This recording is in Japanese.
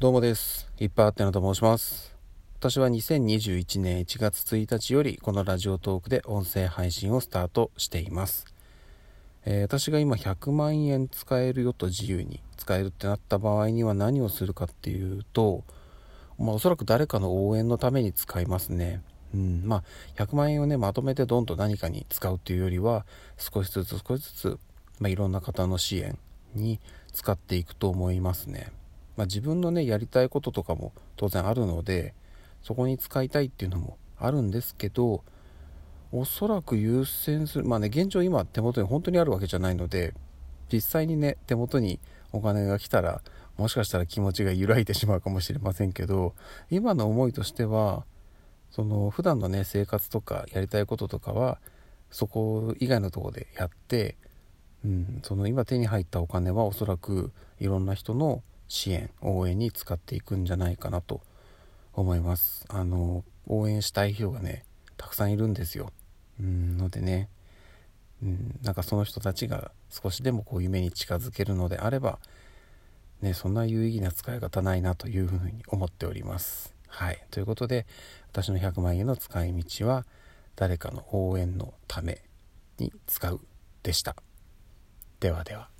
どうもです。いっぱいあってのと申します。私は2021年1月1日よりこのラジオトークで音声配信をスタートしています。えー、私が今100万円使えるよと自由に使えるってなった場合には何をするかっていうと、まあ、おそらく誰かの応援のために使いますね。うん、まあ100万円をねまとめてどんと何かに使うっていうよりは少しずつ少しずつ、まあ、いろんな方の支援に使っていくと思いますね。まあ、自分のねやりたいこととかも当然あるのでそこに使いたいっていうのもあるんですけどおそらく優先するまあね現状今手元に本当にあるわけじゃないので実際にね手元にお金が来たらもしかしたら気持ちが揺らいでしまうかもしれませんけど今の思いとしてはその普段のね生活とかやりたいこととかはそこ以外のとこでやって、うん、その今手に入ったお金はおそらくいろんな人の支援応援に使っていくんじゃないかなと思います。あの応援したい人がねたくさんいるんですよ。うんのでねうんなんかその人たちが少しでもこう夢に近づけるのであればねそんな有意義な使い方ないなというふうに思っております。はい。ということで私の100万円の使い道は誰かの応援のために使うでした。ではでは。